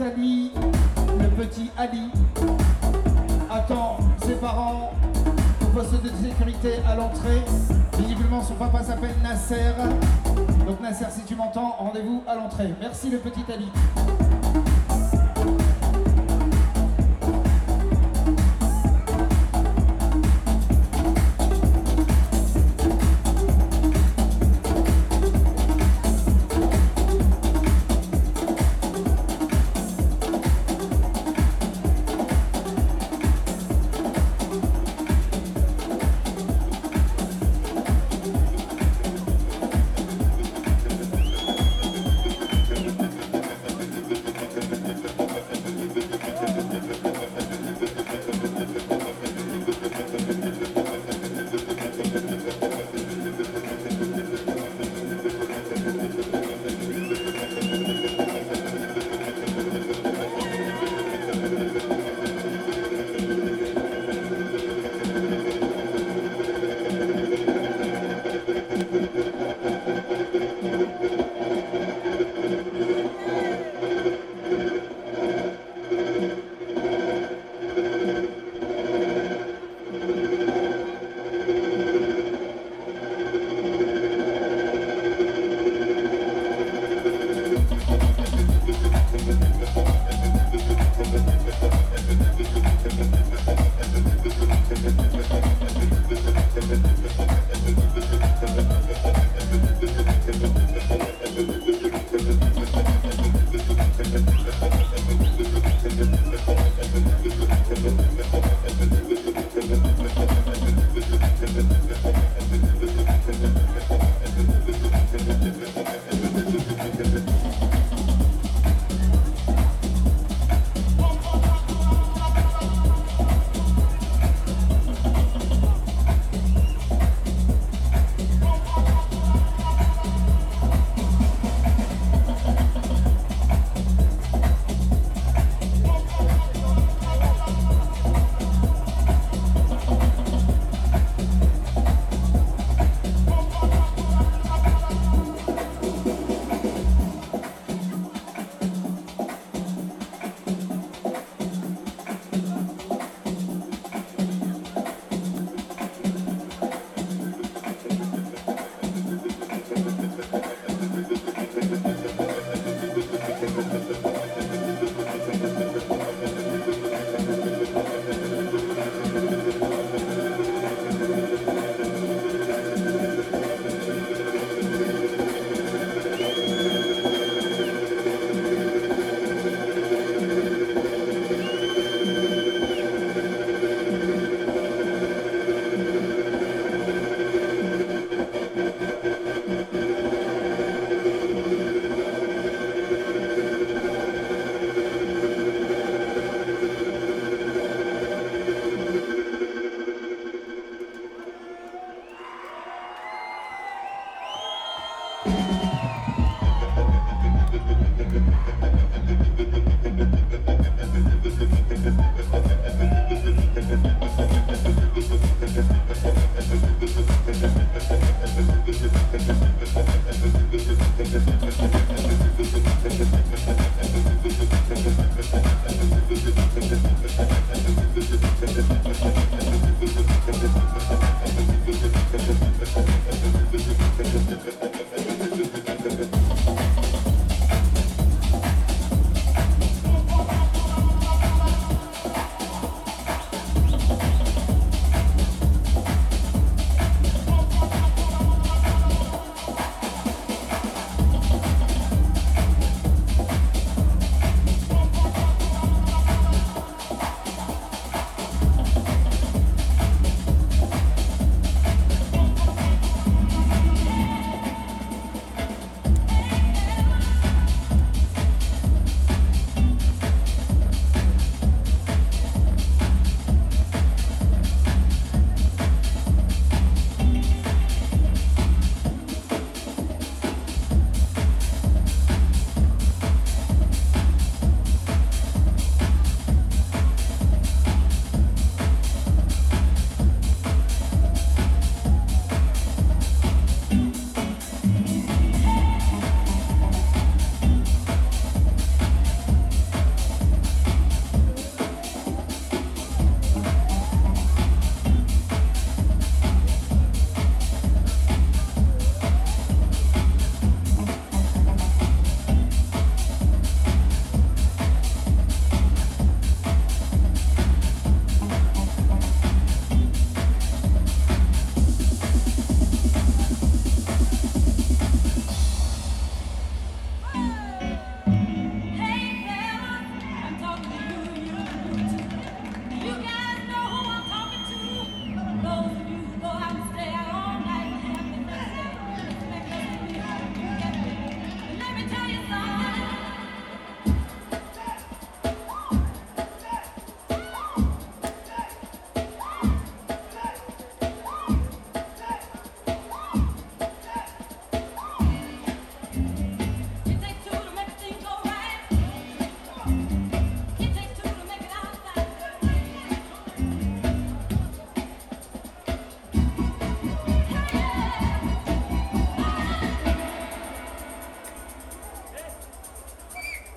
Nathalie, le petit Ali, attend ses parents au poste de sécurité à l'entrée. Visiblement, son papa s'appelle Nasser. Donc Nasser, si tu m'entends, rendez-vous à l'entrée. Merci le petit Ali.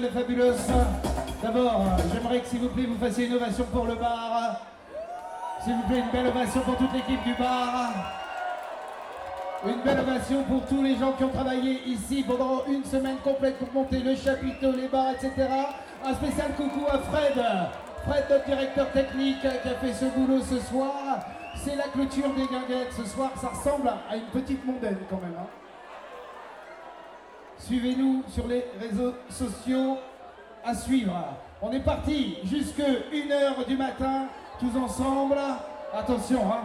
De Fabulous. D'abord, j'aimerais que s'il vous plaît vous fassiez une ovation pour le bar. S'il vous plaît, une belle ovation pour toute l'équipe du bar. Une belle ovation pour tous les gens qui ont travaillé ici pendant une semaine complète pour monter le chapiteau, les bars, etc. Un spécial coucou à Fred. Fred, notre directeur technique, qui a fait ce boulot ce soir. C'est la clôture des guinguettes ce soir. Ça ressemble à une petite mondaine quand même. hein. Suivez-nous sur les réseaux sociaux à suivre. On est parti jusque 1h du matin, tous ensemble. Attention, hein.